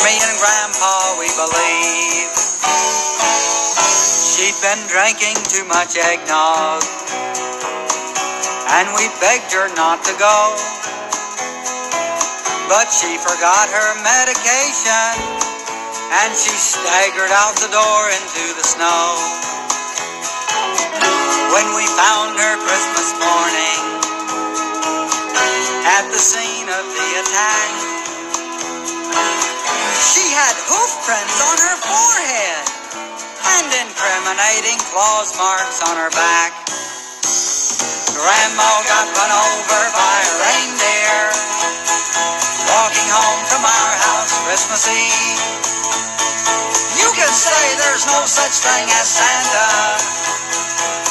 Me and Grandpa, we believe. She'd been drinking too much eggnog, and we begged her not to go. But she forgot her medication, and she staggered out the door into the snow. When we found her Christmas morning at the scene of the attack, she had hoof prints on her forehead and incriminating claws marks on her back. Grandma got run over by a reindeer walking home from our house Christmas Eve. You can say there's no such thing as Santa,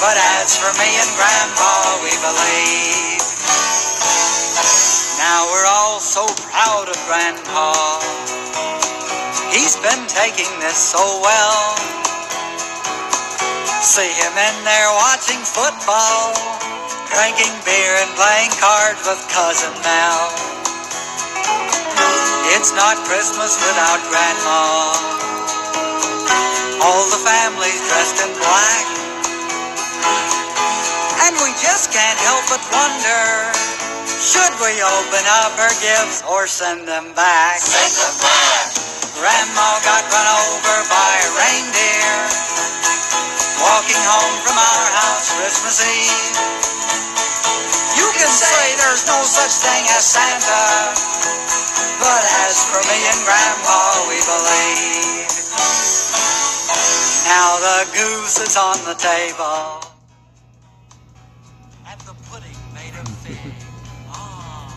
but as for me and Grandpa, we believe. Now we're all so proud of Grandpa. He's been taking this so well. See him in there watching football, drinking beer and playing cards with Cousin Mel. It's not Christmas without Grandma. All the family's dressed in black. And we just can't help but wonder, should we open up her gifts or send them back? Send them back. Grandma got run over by a reindeer walking home from our house Christmas Eve. You can say there's no such thing as Santa, but as for me and Grandpa, we believe. Now the goose is on the table, and the pudding made of fig. Ah.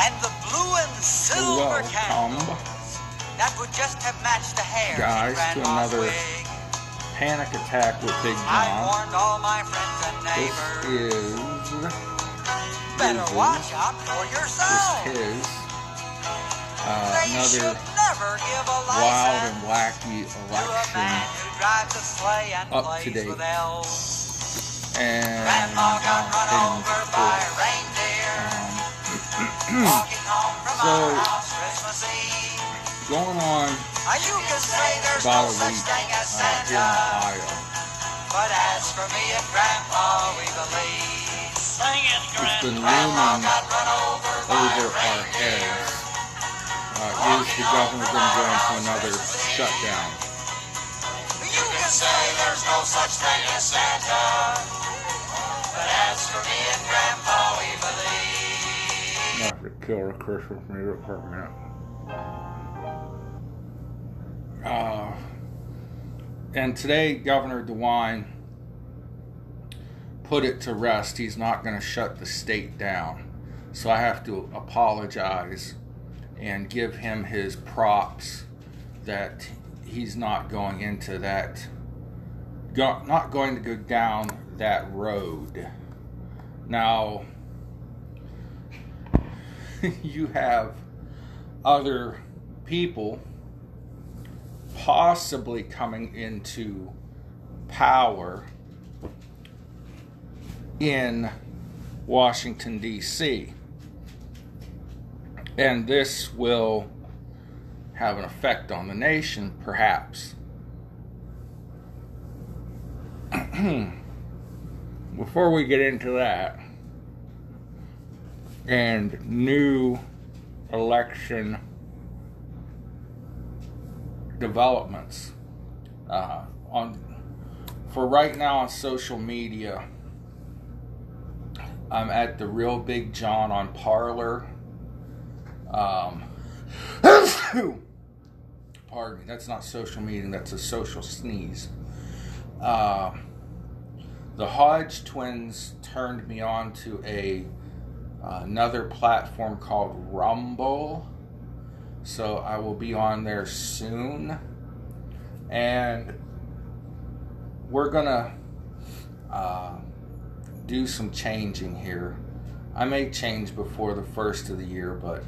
And the blue and silver Welcome. candles that would just have matched the hair Guys, to another wig. Panic attack with Big I John. warned all my friends and This is Better Mhm. watch out for this is uh, They another should never give a wild and wacky to a election, man who drives a sleigh and up plays to date. with elves. and Grandma got run over by a reindeer um, walking home from So- our house Christmas Eve. going on Now you can say there's about no a such week thing as uh, here in Ohio. but as for me and Grandpa, we believe. Sing it, It's been looming over by a over our heads. Uh, is the governor going to go into another shutdown? You can say there's no such thing as Santa, but as for me and Grandpa, we believe. Not to kill a Christmas music for a minute. Uh, and today, Governor DeWine put it to rest. He's not going to shut the state down. So I have to apologize and give him his props that he's not going into that, not going to go down that road. Now, you have other people possibly coming into power in Washington, D.C. And this will have an effect on the nation, perhaps. Before we get into that, and new election developments. Uh, on for right now on social media i'm at the real big john on Parler um, pardon me that's not social media that's a social sneeze. Uh, the hodge twins turned me on to a another platform called Rumble. So I will be on there soon. And we're to uh, do some changing here. I may change before the first of the year, but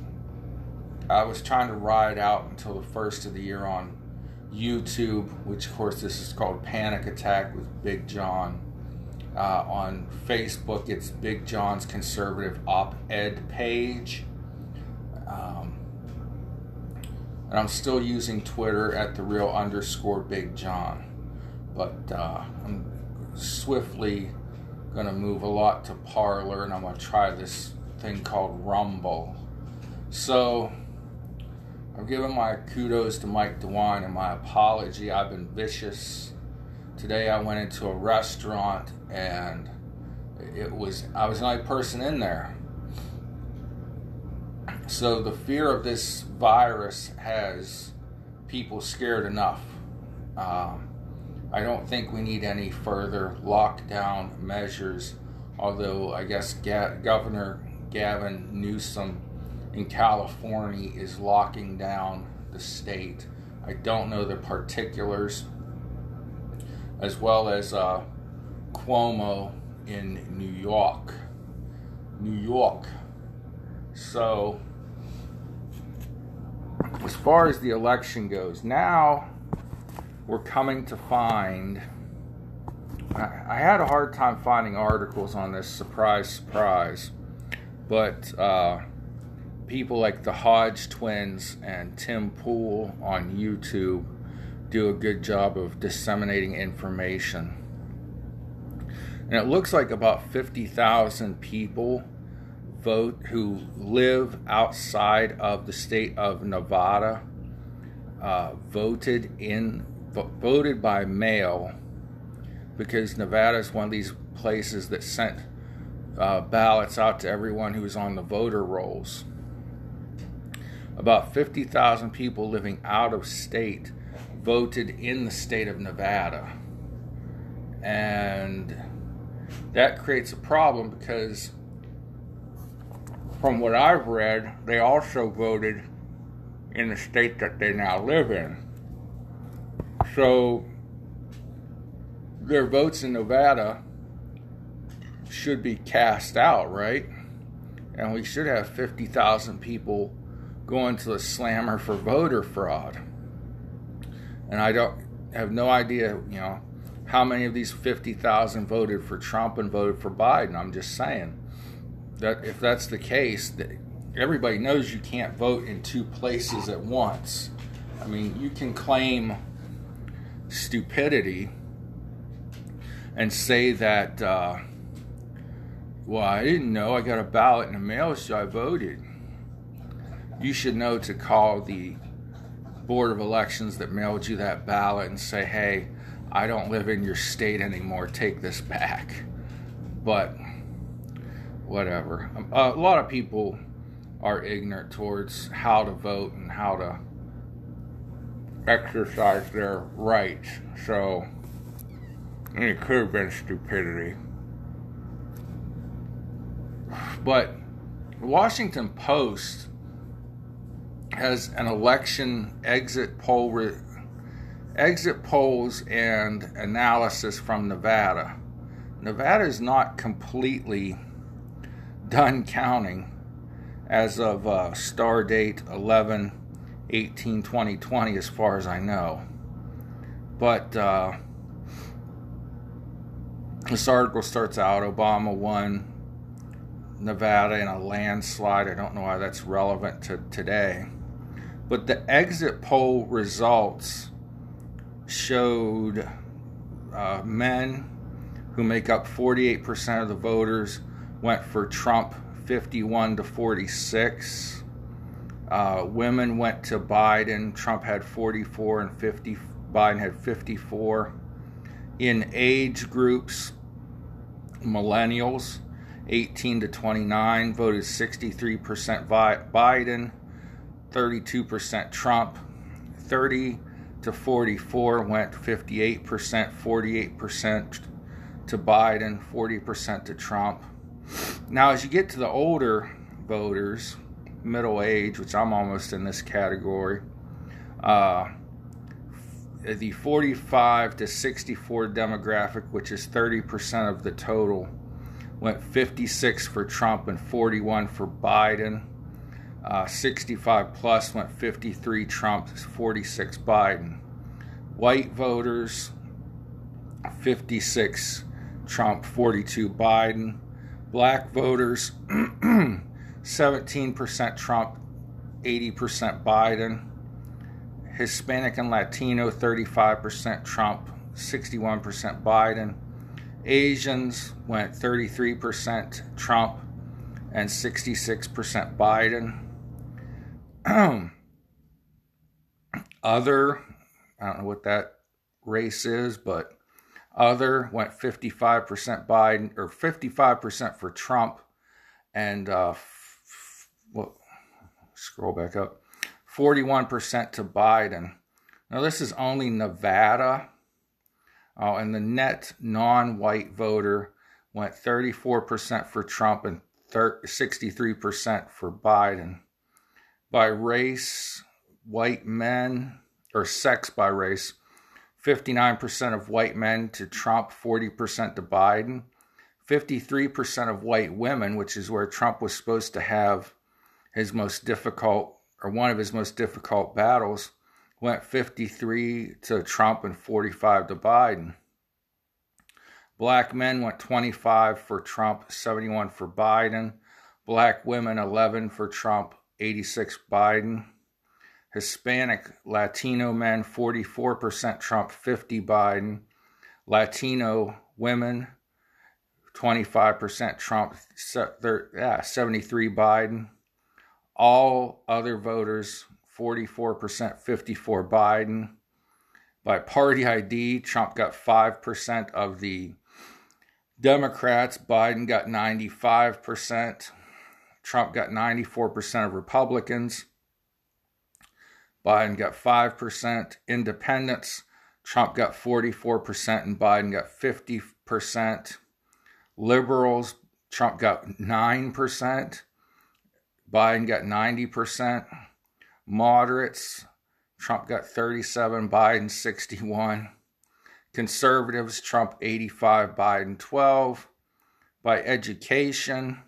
I was trying to ride out until the first of the year on YouTube, which of course this is called Panic Attack with Big John. Uh, on Facebook, it's Big John's Conservative Op Ed page. Um, and I'm still using Twitter at the real underscore Big John. But uh, I'm swiftly going to move a lot to Parler, and I'm going to try this thing called Rumble. So I'm giving my kudos to Mike DeWine and my apology. I've been vicious. Today I went into a restaurant and it was I was the only person in there. So the fear of this virus has people scared enough. Um, I don't think we need any further lockdown measures, although I guess Ga- Governor Gavin Newsom in California is locking down the state. I don't know the particulars, as well as uh, Cuomo in New York. New York. So, as far as the election goes, now we're coming to find. I, had a hard time finding articles on this, surprise, surprise. But uh, people like the Hodge twins and Tim Pool on YouTube do a good job of disseminating information. And it looks like about 50,000 people vote who live outside of the state of Nevada uh, voted in voted by mail because Nevada is one of these places that sent uh, ballots out to everyone who was on the voter rolls. About 50,000 people living out of state voted in the state of Nevada. And that creates a problem because, from what I've read, they also voted in the state that they now live in. So, their votes in Nevada should be cast out, right? And we should have 50,000 people going to the slammer for voter fraud. And I don't have no idea, you know, how many of these 50,000 voted for Trump and voted for Biden. I'm just saying that if that's the case, that everybody knows you can't vote in two places at once. I mean, you can claim stupidity and say that, uh, well, I didn't know I got a ballot in the mail, so I voted you should know to call the Board of Elections that mailed you that ballot and say, hey, I don't live in your state anymore, take this back. But whatever. Um, a lot of people are ignorant towards how to vote and how to exercise their rights. So it could have been stupidity. But Washington Post has an election exit poll re- exit polls and analysis from Nevada. Nevada is not completely done counting as of uh, star date 11 18 2020 as far as I know. But uh, this article starts out Obama won Nevada in a landslide. I don't know why that's relevant to today. But the exit poll results showed uh, men who make up 48% of the voters went for Trump 51 to 46. Uh, women went to Biden. Trump had 44 and 50. Biden had 54. In age groups, millennials, 18 to 29, voted 63% Biden, 32% Trump, 30 to 44 went 58%, 48% to Biden, 40% to Trump. Now, as you get to the older voters, middle age, which I'm almost in this category, uh, the 45 to 64 demographic, which is 30% of the total, went 56 for Trump and 41 for Biden. Uh, 65 plus went 53 Trump, 46 Biden. White voters, 56 Trump, 42 Biden. Black voters, 17% Trump, 80% Biden. Hispanic and Latino 35% Trump, 61% Biden. Asians went 33% Trump and 66% Biden. Other, I don't know what that race is, but other went 55% Biden or 55% for Trump and uh, f- scroll back up 41% to Biden. Now, this is only Nevada. Oh, and the net non white voter went 34% for Trump and 63% for Biden. By race, white men, or sex by race, 59% of white men to Trump, 40% to Biden. 53% of white women, which is where Trump was supposed to have his most difficult or one of his most difficult battles, went 53 to Trump and 45 to Biden. Black men went 25 for Trump, 71 for Biden. Black women 11 for Trump, 86 Biden. Hispanic Latino men 44% Trump, 50 Biden. Latino women 25% Trump, yeah, 73 Biden. All other voters 44%, 54 Biden. By party ID, Trump got 5% of the Democrats, Biden got 95%, Trump got 94% of Republicans, Biden got 5%, independents, Trump got 44%, and Biden got 50%. Liberals, Trump got 9%, Biden got 90%. Moderates, Trump got 37, Biden 61. Conservatives, Trump 85, Biden 12. By education,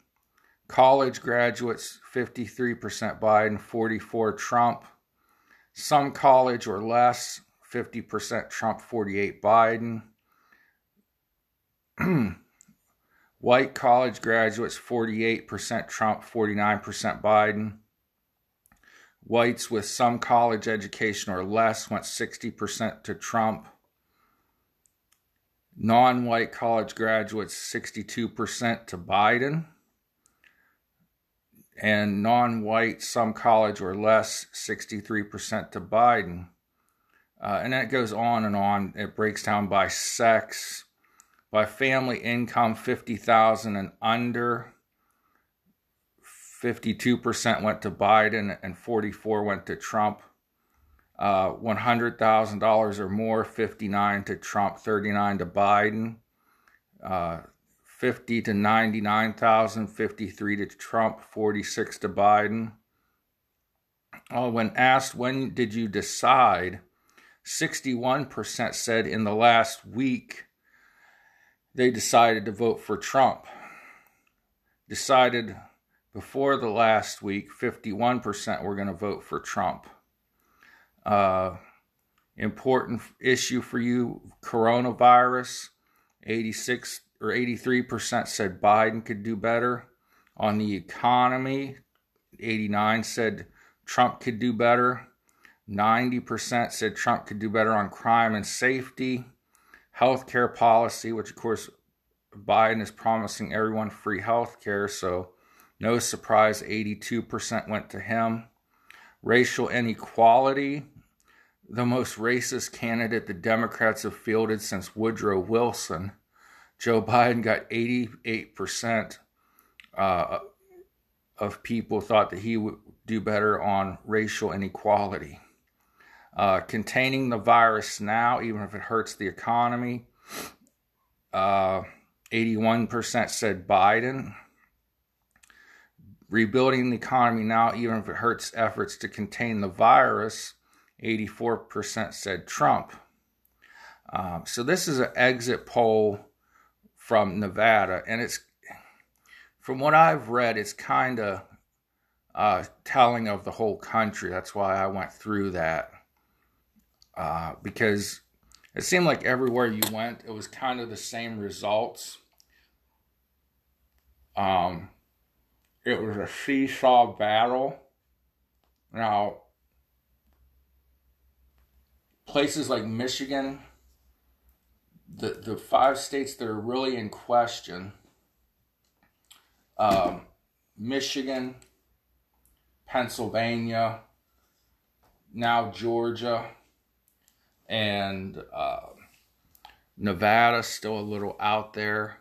college graduates 53% Biden, 44 Trump. Some college or less, 50% Trump, 48 Biden. White college graduates 48% Trump, 49% Biden. Whites with some college education or less went 60% to Trump. Non white college graduates 62% to Biden. And non white, some college or less, 63% to Biden. Uh, and that goes on and on. It breaks down by sex, by family income, 50,000 and under. 52% went to Biden and 44 went to Trump uh, $100,000 or more, 59 to Trump, 39 to Biden, uh, 50 to 99,000, 53 to Trump, 46 to Biden. Oh, when asked when did you decide, 61% said in the last week they decided to vote for Trump. Decided before the last week, 51% were going to vote for Trump. Uh, important issue for you coronavirus 86 or 83% said Biden could do better. On the economy 89 said Trump could do better. 90% said Trump could do better on crime and safety. Healthcare policy which of course Biden is promising everyone free health care so no surprise 82% went to him. Racial inequality the most racist candidate the Democrats have fielded since Woodrow Wilson. Joe Biden got 88% uh, of people thought that he would do better on racial inequality. Uh, containing the virus now, even if it hurts the economy, uh, 81% said Biden. Rebuilding the economy now, even if it hurts efforts to contain the virus, 84% said Trump. Um, so this is an exit poll from Nevada, and it's from what I've read, it's kind of uh, telling of the whole country. That's why I went through that uh, because it seemed like everywhere you went, it was kind of the same results. Um, it was a seesaw battle. Now, places like Michigan, the the five states that are really in question, um, Michigan, Pennsylvania, now Georgia, and uh, Nevada still a little out there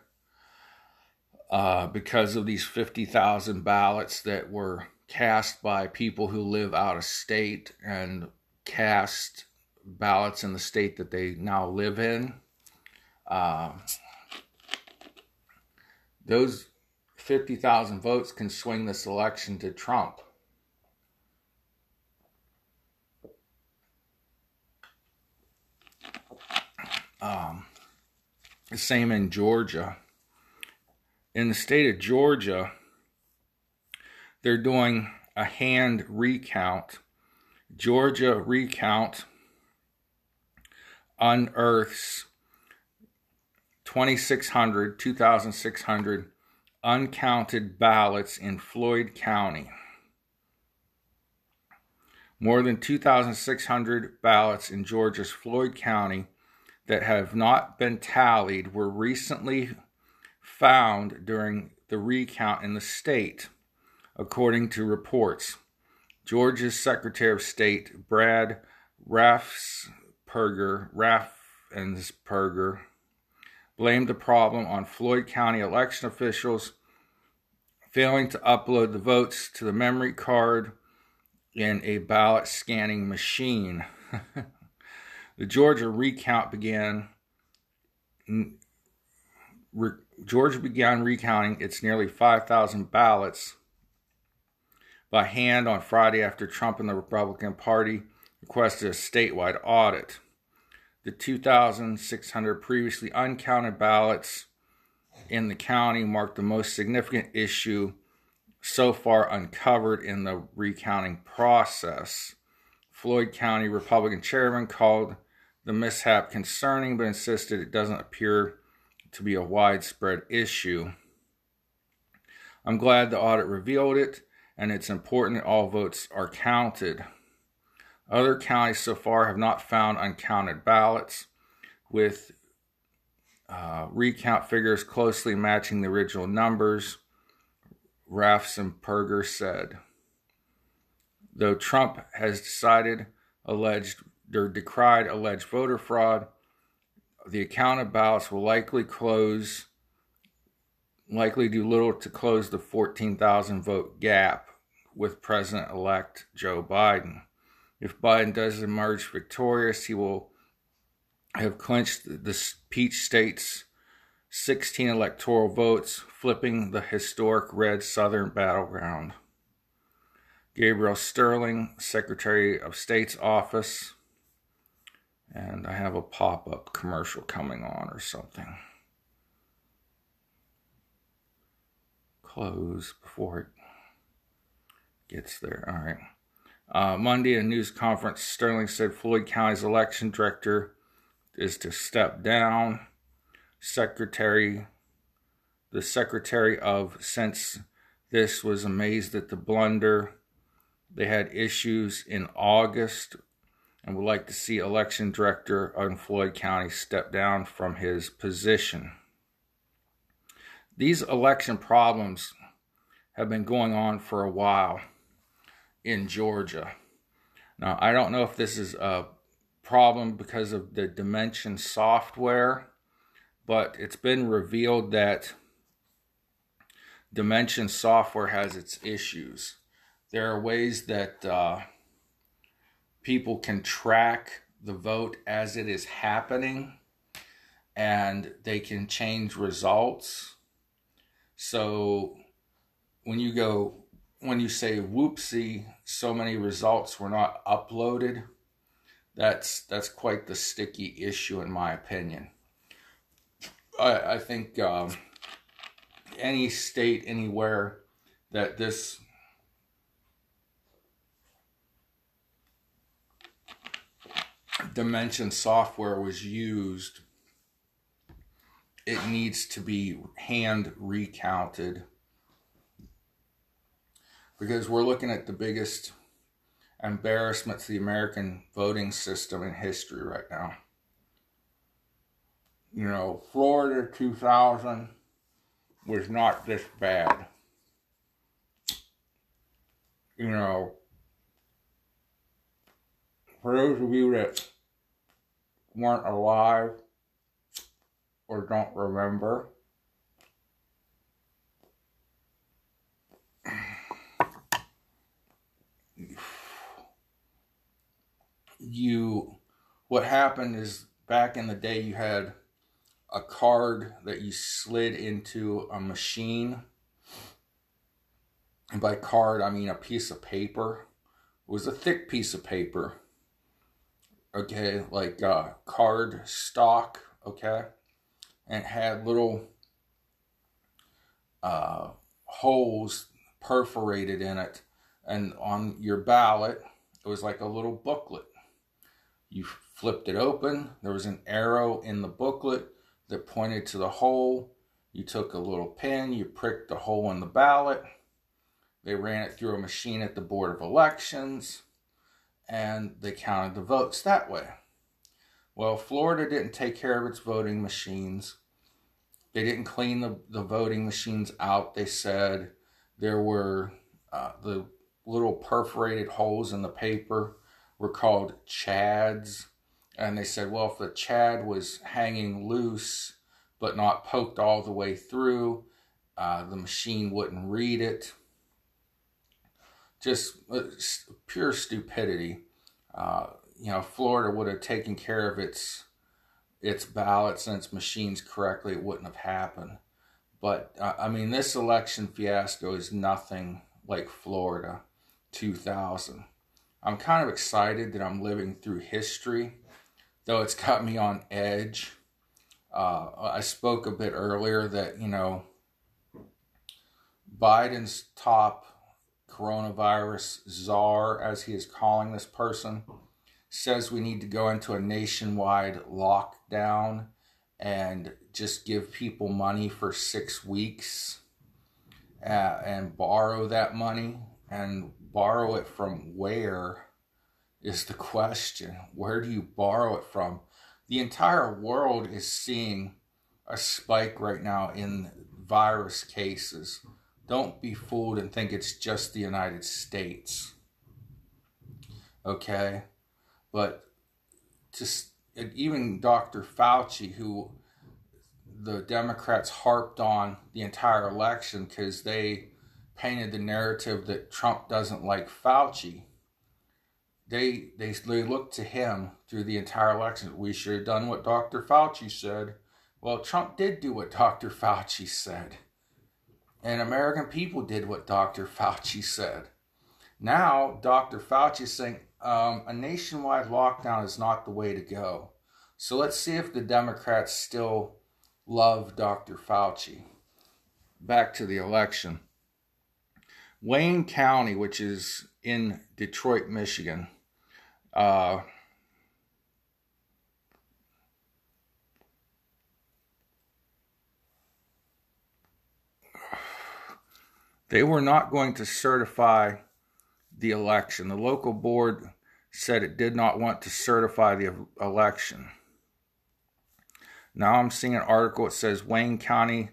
uh, because of these 50,000 ballots that were cast by people who live out of state and cast ballots in the state that they now live in. Uh, those 50,000 votes can swing this election to Trump. Um, the same in Georgia. In the state of Georgia, they're doing a hand recount. Georgia recount unearths 2,600, 2,600 uncounted ballots in Floyd County. More than 2,600 ballots in Georgia's Floyd County that have not been tallied were recently found during the recount in the state, according to reports. Georgia's Secretary of State Brad Raffensperger, Raffensperger blamed the problem on Floyd County election officials failing to upload the votes to the memory card in a ballot scanning machine. the Georgia recount began. Re, Georgia began recounting its nearly 5,000 ballots by hand on Friday after Trump and the Republican Party requested a statewide audit. The 2,600 previously uncounted ballots in the county marked the most significant issue so far uncovered in the recounting process. Floyd County Republican chairman called the mishap concerning, but insisted it doesn't appear to be a widespread issue. I'm glad the audit revealed it, and it's important that all votes are counted. Other counties so far have not found uncounted ballots, with uh, recount figures closely matching the original numbers, Raffensperger said. Though Trump has decided alleged or decried alleged voter fraud, the account of ballots will likely close, likely do little to close the 14,000 vote gap with President elect Joe Biden. If Biden does emerge victorious, he will have clinched the Peach State's 16 electoral votes, flipping the historic red Southern battleground. Gabriel Sterling, Secretary of State's office, and I have a pop up commercial coming on or something. Close before it gets there. All right. Uh, Monday, a news conference, Sterling said Floyd County's election director is to step down. Secretary, the Secretary of since this was amazed at the blunder. They had issues in August and would like to see election director in Floyd County step down from his position. These election problems have been going on for a while in Georgia. Now, I don't know if this is a problem because of the Dominion software, but it's been revealed that Dominion software has its issues. There are ways that uh, people can track the vote as it is happening and they can change results. So when you go when you say whoopsie, so many results were not uploaded, that's that's quite the sticky issue in my opinion. I, I think um, any state anywhere that this Dominion software was used, it needs to be hand recounted because we're looking at the biggest embarrassment to the American voting system in history right now. You know, Florida 2000 was not this bad. You know, for those of you that weren't alive or don't remember, you what happened is back in the day you had a card that you slid into a machine. And by card i mean a piece of paper. It was a thick piece of paper. Okay like uh, card stock okay? And had little uh, holes perforated in it. And on your ballot it was like a little booklet you flipped it open. There was an arrow in the booklet that pointed to the hole. You took a little pin, you pricked the hole in the ballot. They ran it through a machine at the Board of Elections and they counted the votes that way. Well, Florida didn't take care of its voting machines. They didn't clean the, the voting machines out. They said there were uh, the little perforated holes in the paper were called chads. And they said, well, if the chad was hanging loose but not poked all the way through, uh, the machine wouldn't read it. Just uh, pure stupidity. Uh, you know, Florida would have taken care of its its ballots and its machines correctly, it wouldn't have happened. But uh, I mean, this election fiasco is nothing like Florida 2000. I'm kind of excited that I'm living through history, though it's got me on edge. Uh, I spoke a bit earlier that, you know, Biden's top coronavirus czar, as he is calling this person, says we need to go into a nationwide lockdown and just give people money for six weeks uh, and borrow that money and borrow it from where is the question. Where do you borrow it from? The entire world is seeing a spike right now in virus cases. Don't be fooled and think it's just the United States. Okay? But just even Dr. Fauci, who the Democrats harped on the entire election because they painted the narrative that Trump doesn't like Fauci. They, they, they looked to him through the entire election. We should have done what Dr. Fauci said. Well, Trump did do what Dr. Fauci said. And American people did what Dr. Fauci said. Now, Dr. Fauci is saying um, a nationwide lockdown is not the way to go. So let's see if the Democrats still love Dr. Fauci. Back to the election. Wayne County, which is in Detroit, Michigan, uh, they were not going to certify the election. The local board said it did not want to certify the election. Now I'm seeing an article that says Wayne County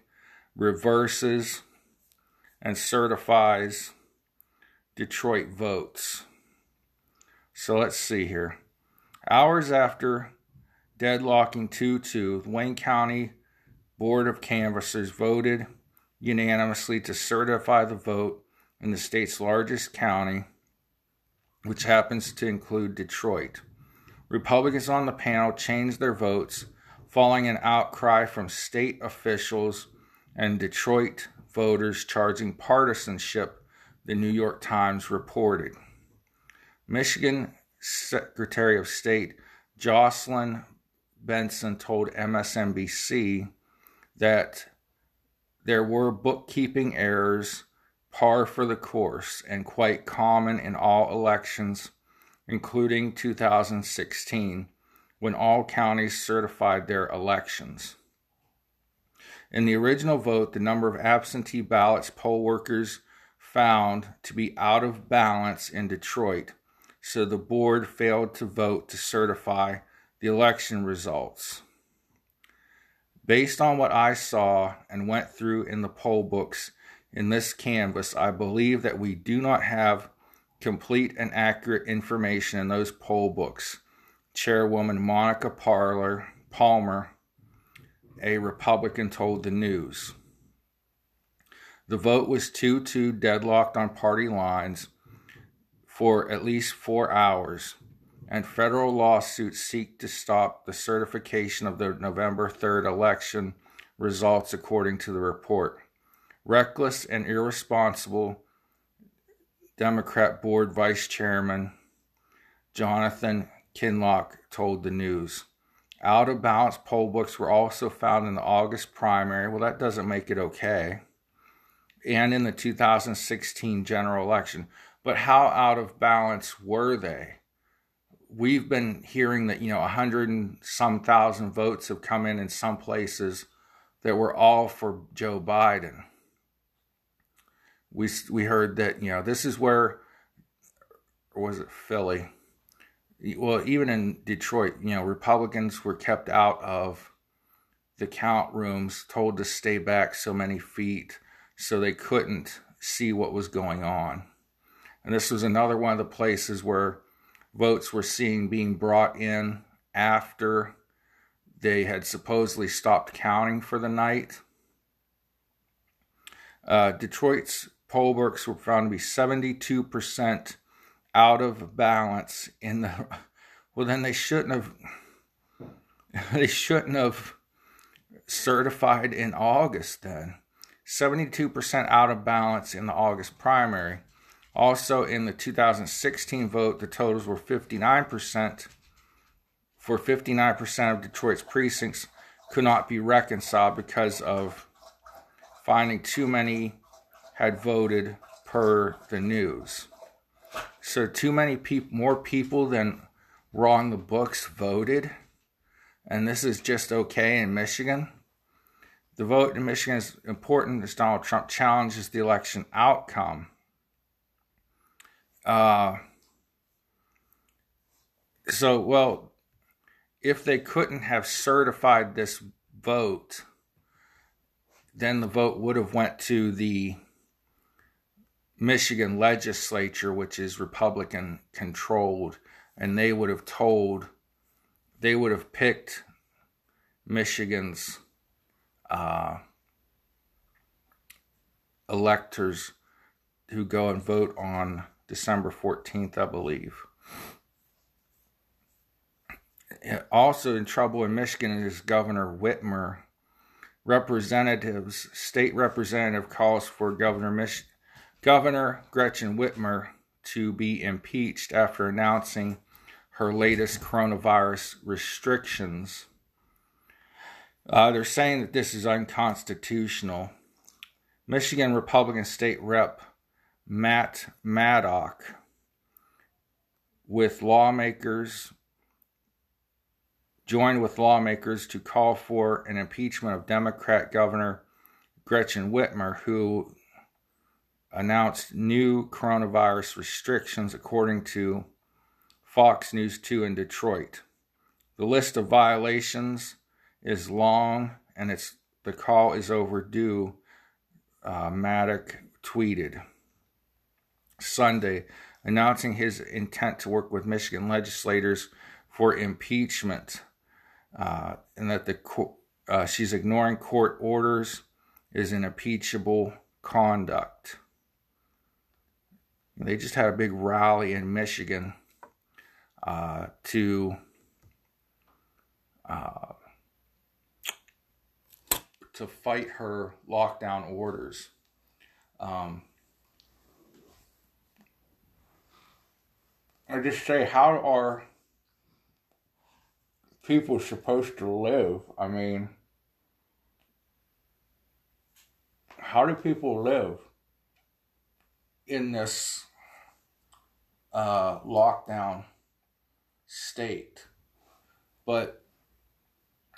reverses and certifies Detroit votes. So let's see here. Hours after deadlocking 2 2, Wayne County Board of Canvassers voted unanimously to certify the vote in the state's largest county, which happens to include Detroit. Republicans on the panel changed their votes following an outcry from state officials and Detroit voters charging partisanship, the New York Times reported. Michigan Secretary of State Jocelyn Benson told MSNBC that there were bookkeeping errors par for the course and quite common in all elections, including 2016, when all counties certified their elections. In the original vote, the number of absentee ballots poll workers found to be out of balance in Detroit so the board failed to vote to certify the election results. Based on what I saw and went through in the poll books in this canvas, I believe that we do not have complete and accurate information in those poll books. Chairwoman Monica Parler, Palmer, a Republican, told the news. The vote was 2 2 deadlocked on party lines for at least four hours and federal lawsuits seek to stop the certification of the November 3rd election results, according to the report. Reckless and irresponsible Democrat Board Vice Chairman Jonathan Kinloch told the news. Out of balance poll books were also found in the August primary. Well, that doesn't make it okay. And in the 2016 general election. But how out of balance were they? we've been hearing that you know a hundred and some thousand votes have come in in some places that were all for Joe Biden. We we heard that you know this is where, was it Philly? Well, even in Detroit, you know, Republicans were kept out of the count rooms, told to stay back so many feet, so they couldn't see what was going on. And this was another one of the places where votes we're seeing being brought in after they had supposedly stopped counting for the night. Uh, Detroit's poll books were found to be 72% out of balance in the well then they shouldn't have they shouldn't have certified in August then 72% out of balance in the August primary also, in the 2016 vote, the totals were 59%. For 59% of Detroit's precincts could not be reconciled because of finding too many had voted per the news. So, too many people, more people than were on the books voted, and this is just okay in Michigan. The vote in Michigan is important as Donald Trump challenges the election outcome. Uh, so, well, if they couldn't have certified this vote, then the vote would have went to the Michigan legislature, which is Republican controlled, and they would have told, they would have picked Michigan's uh, electors who go and vote on December 14th, I believe. Also in trouble in Michigan is Governor Whitmer. Representatives, state representative calls for Governor Mich- Governor Gretchen Whitmer to be impeached after announcing her latest coronavirus restrictions. Uh, they're saying that this is unconstitutional. Michigan Republican State Rep Matt Maddock with lawmakers joined with lawmakers to call for an impeachment of Democrat Governor Gretchen Whitmer, who announced new coronavirus restrictions, according to Fox News 2 in Detroit. The list of violations is long and it's the call is overdue, uh, Maddock tweeted. Sunday, announcing his intent to work with Michigan legislators for impeachment, uh, and that the uh, she's ignoring court orders is an impeachable conduct. They just had a big rally in Michigan uh, to uh, to fight her lockdown orders. Um, I just say, how are people supposed to live? I mean, how do people live in this uh, lockdown state? But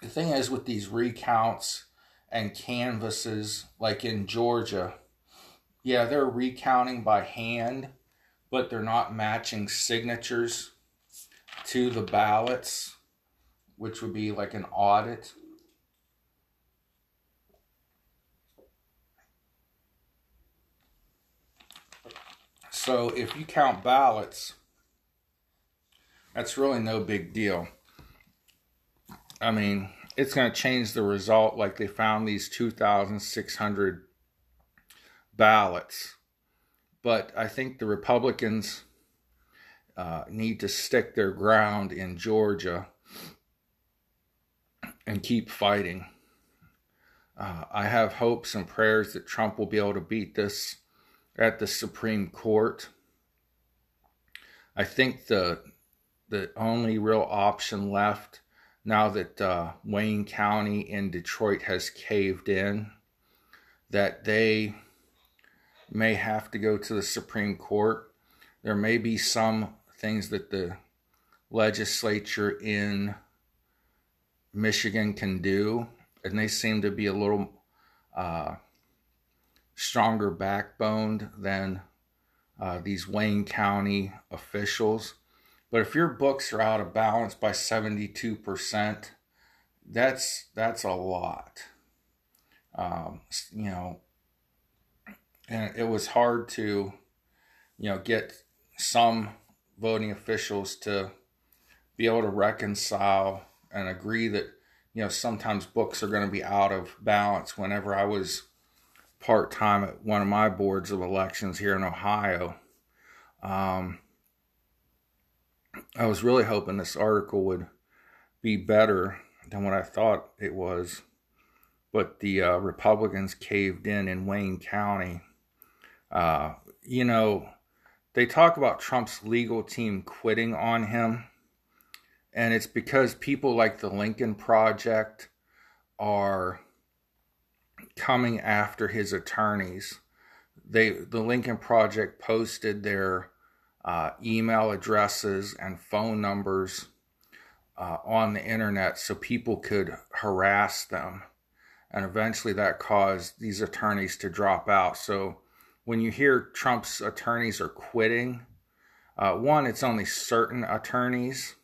the thing is, with these recounts and canvasses, like in Georgia, yeah, they're recounting by hand but they're not matching signatures to the ballots, which would be like an audit. So if you count ballots, that's really no big deal. I mean, it's going to change the result like they found these 2,600 ballots. But I think the Republicans uh, need to stick their ground in Georgia and keep fighting. Uh, I have hopes and prayers that Trump will be able to beat this at the Supreme Court. I think the the only real option left now that uh, Wayne County in Detroit has caved in, that they may have to go to the Supreme Court. There may be some things that the legislature in Michigan can do, and they seem to be a little uh, stronger backboned than uh, these Wayne County officials. But if your books are out of balance by 72%, that's that's a lot. Um, you know, and it was hard to, you know, get some voting officials to be able to reconcile and agree that, you know, sometimes books are going to be out of balance. Whenever I was part time at one of my boards of elections here in Ohio, um, I was really hoping this article would be better than what I thought it was. But the uh, Republicans caved in in Wayne County. Uh, you know, they talk about Trump's legal team quitting on him. And it's because people like the Lincoln Project are coming after his attorneys. They the Lincoln Project posted their uh, email addresses and phone numbers uh, on the internet so people could harass them. And eventually that caused these attorneys to drop out. So when you hear Trump's attorneys are quitting, uh, one, it's only certain attorneys.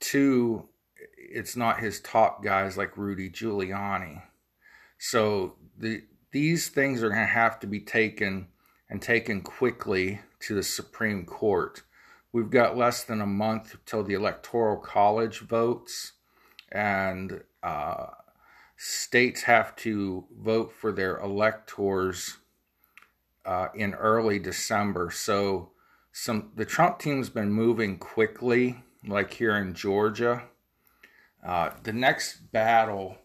Two, it's not his top guys like Rudy Giuliani. So the these things are going to have to be taken and taken quickly to the Supreme Court. We've got less than a month till the Electoral College votes, and uh, states have to vote for their electors uh, in early December. So, some the Trump team's been moving quickly, like here in Georgia. Uh, the next battle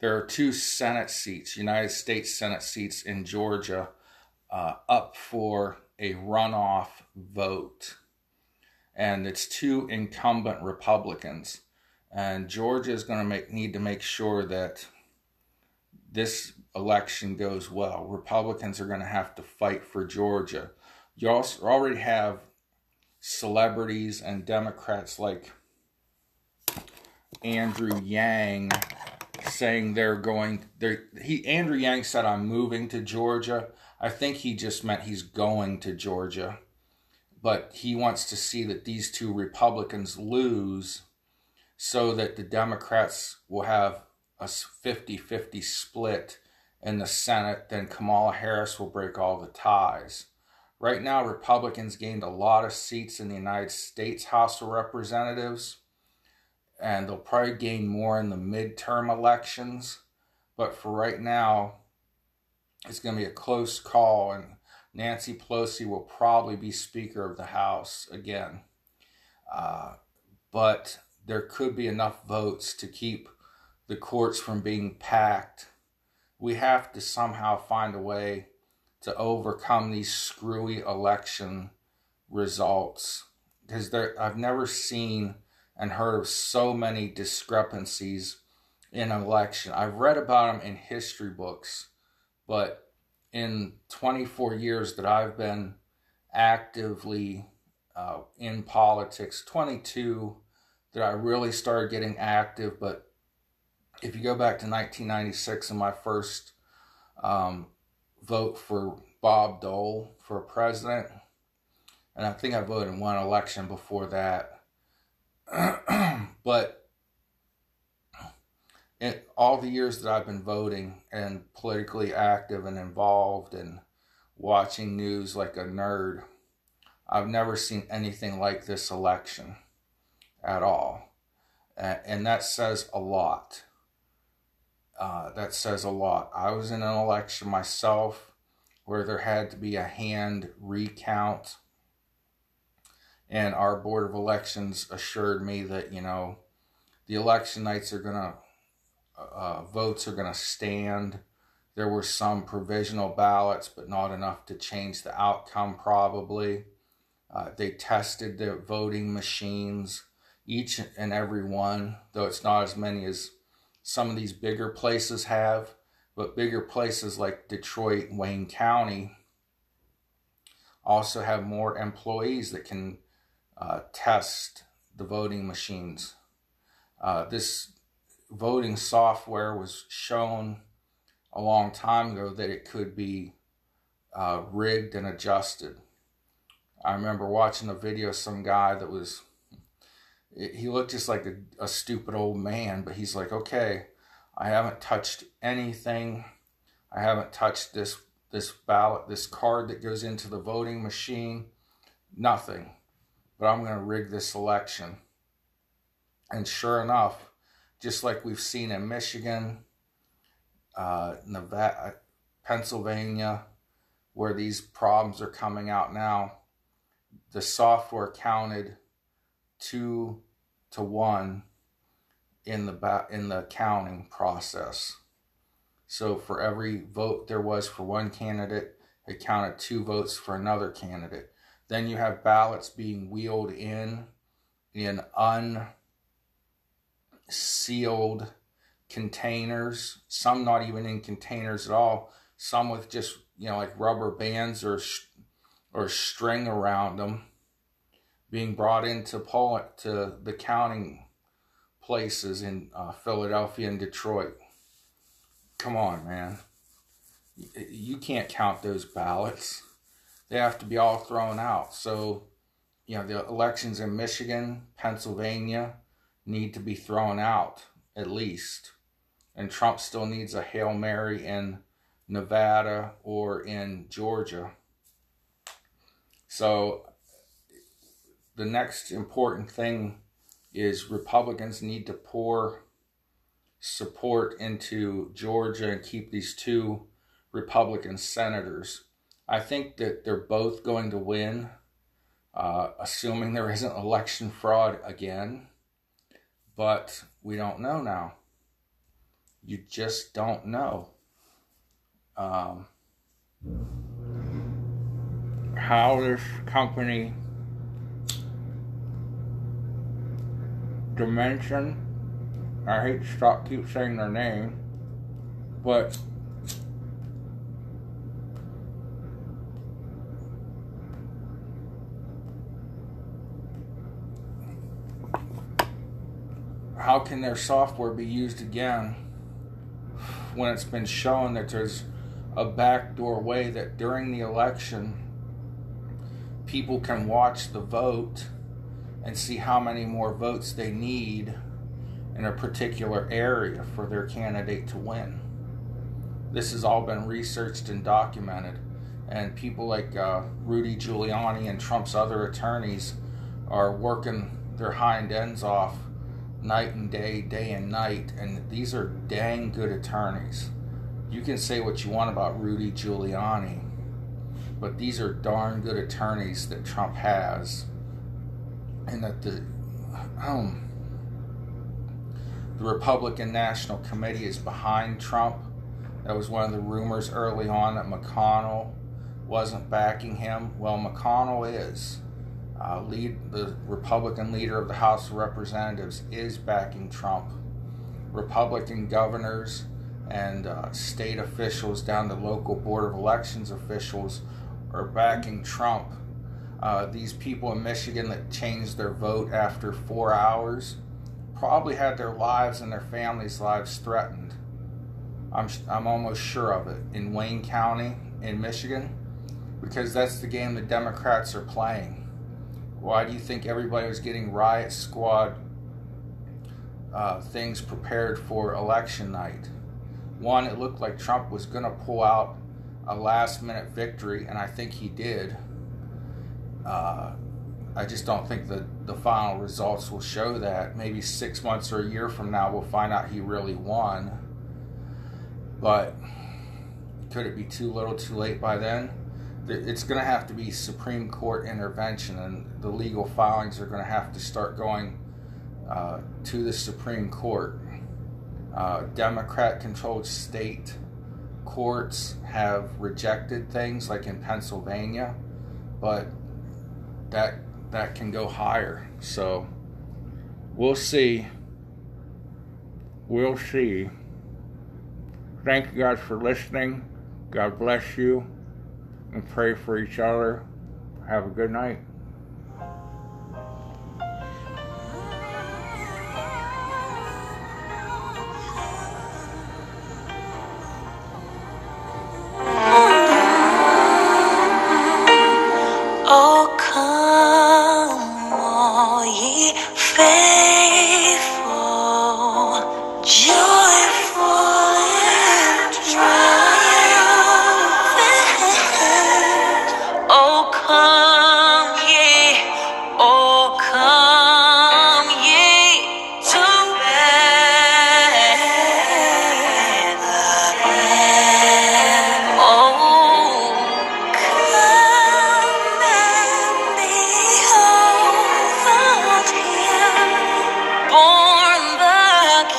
there are two Senate seats, United States Senate seats in Georgia, uh, up for a runoff vote. And it's two incumbent Republicans. And Georgia is going to make need to make sure that this election goes well. Republicans are going to have to fight for Georgia. You also already have celebrities and Democrats like Andrew Yang saying they're going there he Andrew Yang said I'm moving to Georgia. I think he just meant he's going to Georgia. But he wants to see that these two Republicans lose so that the Democrats will have a 50-50 split in the Senate, then Kamala Harris will break all the ties. Right now, Republicans gained a lot of seats in the United States House of Representatives and they'll probably gain more in the midterm elections. But for right now, it's going to be a close call, and Nancy Pelosi will probably be Speaker of the House again. Uh, but there could be enough votes to keep the courts from being packed. We have to somehow find a way to overcome these screwy election results because I've never seen and heard of so many discrepancies in election. I've read about them in history books, but in 24 years that I've been actively uh, in politics, 22 that I really started getting active. But if you go back to 1996 and my first um, vote for Bob Dole for president. And I think I voted in one election before that. But in all the years that I've been voting and politically active and involved and watching news like a nerd, I've never seen anything like this election at all. And that says a lot. Uh, that says a lot. I was in an election myself where there had to be a hand recount. And our Board of Elections assured me that, you know, the election nights are going to uh, votes are to stand. There were some provisional ballots, but not enough to change the outcome, probably. Uh, they tested the voting machines, each and every one, though it's not as many as some of these bigger places have. But bigger places like Detroit, Wayne County also have more employees that can uh, test the voting machines. Uh, this voting software was shown a long time ago that it could be uh, rigged and adjusted. I remember watching a video of some guy that was, he looked just like a, a stupid old man, but he's like, okay, I haven't touched anything. I haven't touched this this ballot, this card that goes into the voting machine, nothing. But I'm going to rig this election. And sure enough, just like we've seen in Michigan, uh, Nevada, Pennsylvania, where these problems are coming out now, the software counted two to one in the in the counting process. So for every vote there was for one candidate, it counted two votes for another candidate. Then you have ballots being wheeled in in un sealed containers, some not even in containers at all, some with just, you know, like rubber bands or or string around them being brought into Poland to the counting places in uh, Philadelphia and Detroit. Come on, man. You can't count those ballots. They have to be all thrown out. So, you know, the elections in Michigan, Pennsylvania, need to be thrown out at least. And Trump still needs a Hail Mary in Nevada or in Georgia. So the next important thing is Republicans need to pour support into Georgia and keep these two Republican senators. I think that they're both going to win, uh, assuming there isn't election fraud again but we don't know now. You just don't know. Um, how this company Dominion, I hate to stop keep saying their name, but how can their software be used again when it's been shown that there's a backdoor way that during the election people can watch the vote and see how many more votes they need in a particular area for their candidate to win. This has all been researched and documented, and people like uh, Rudy Giuliani and Trump's other attorneys are working their hind ends off night and day, day and night, and these are dang good attorneys. You can say what you want about Rudy Giuliani, but these are darn good attorneys that Trump has, and that the um, the Republican National Committee is behind Trump. That was one of the rumors early on that McConnell wasn't backing him. Well, McConnell is uh, lead the Republican leader of the House of Representatives is backing Trump. Republican governors and uh, state officials down to local board of elections officials are backing Trump. Uh, these people in Michigan that changed their vote after four hours probably had their lives and their families' lives threatened. I'm, I'm almost sure of it. In Wayne County, in Michigan, because that's the game the Democrats are playing. Why do you think everybody was getting riot squad uh, things prepared for election night? One, it looked like Trump was going to pull out a last minute victory, and I think he did. Uh, I just don't think that the final results will show that. Maybe six months or a year from now, we'll find out he really won. But could it be too little, too late by then? It's going to have to be Supreme Court intervention, and the legal filings are going to have to start going uh, to the Supreme Court. Uh, Democrat controlled state courts have rejected things, like in Pennsylvania, but that that can go higher. So we'll see. We'll see. Thank you guys for listening. God bless you and pray for each other. Have a good night.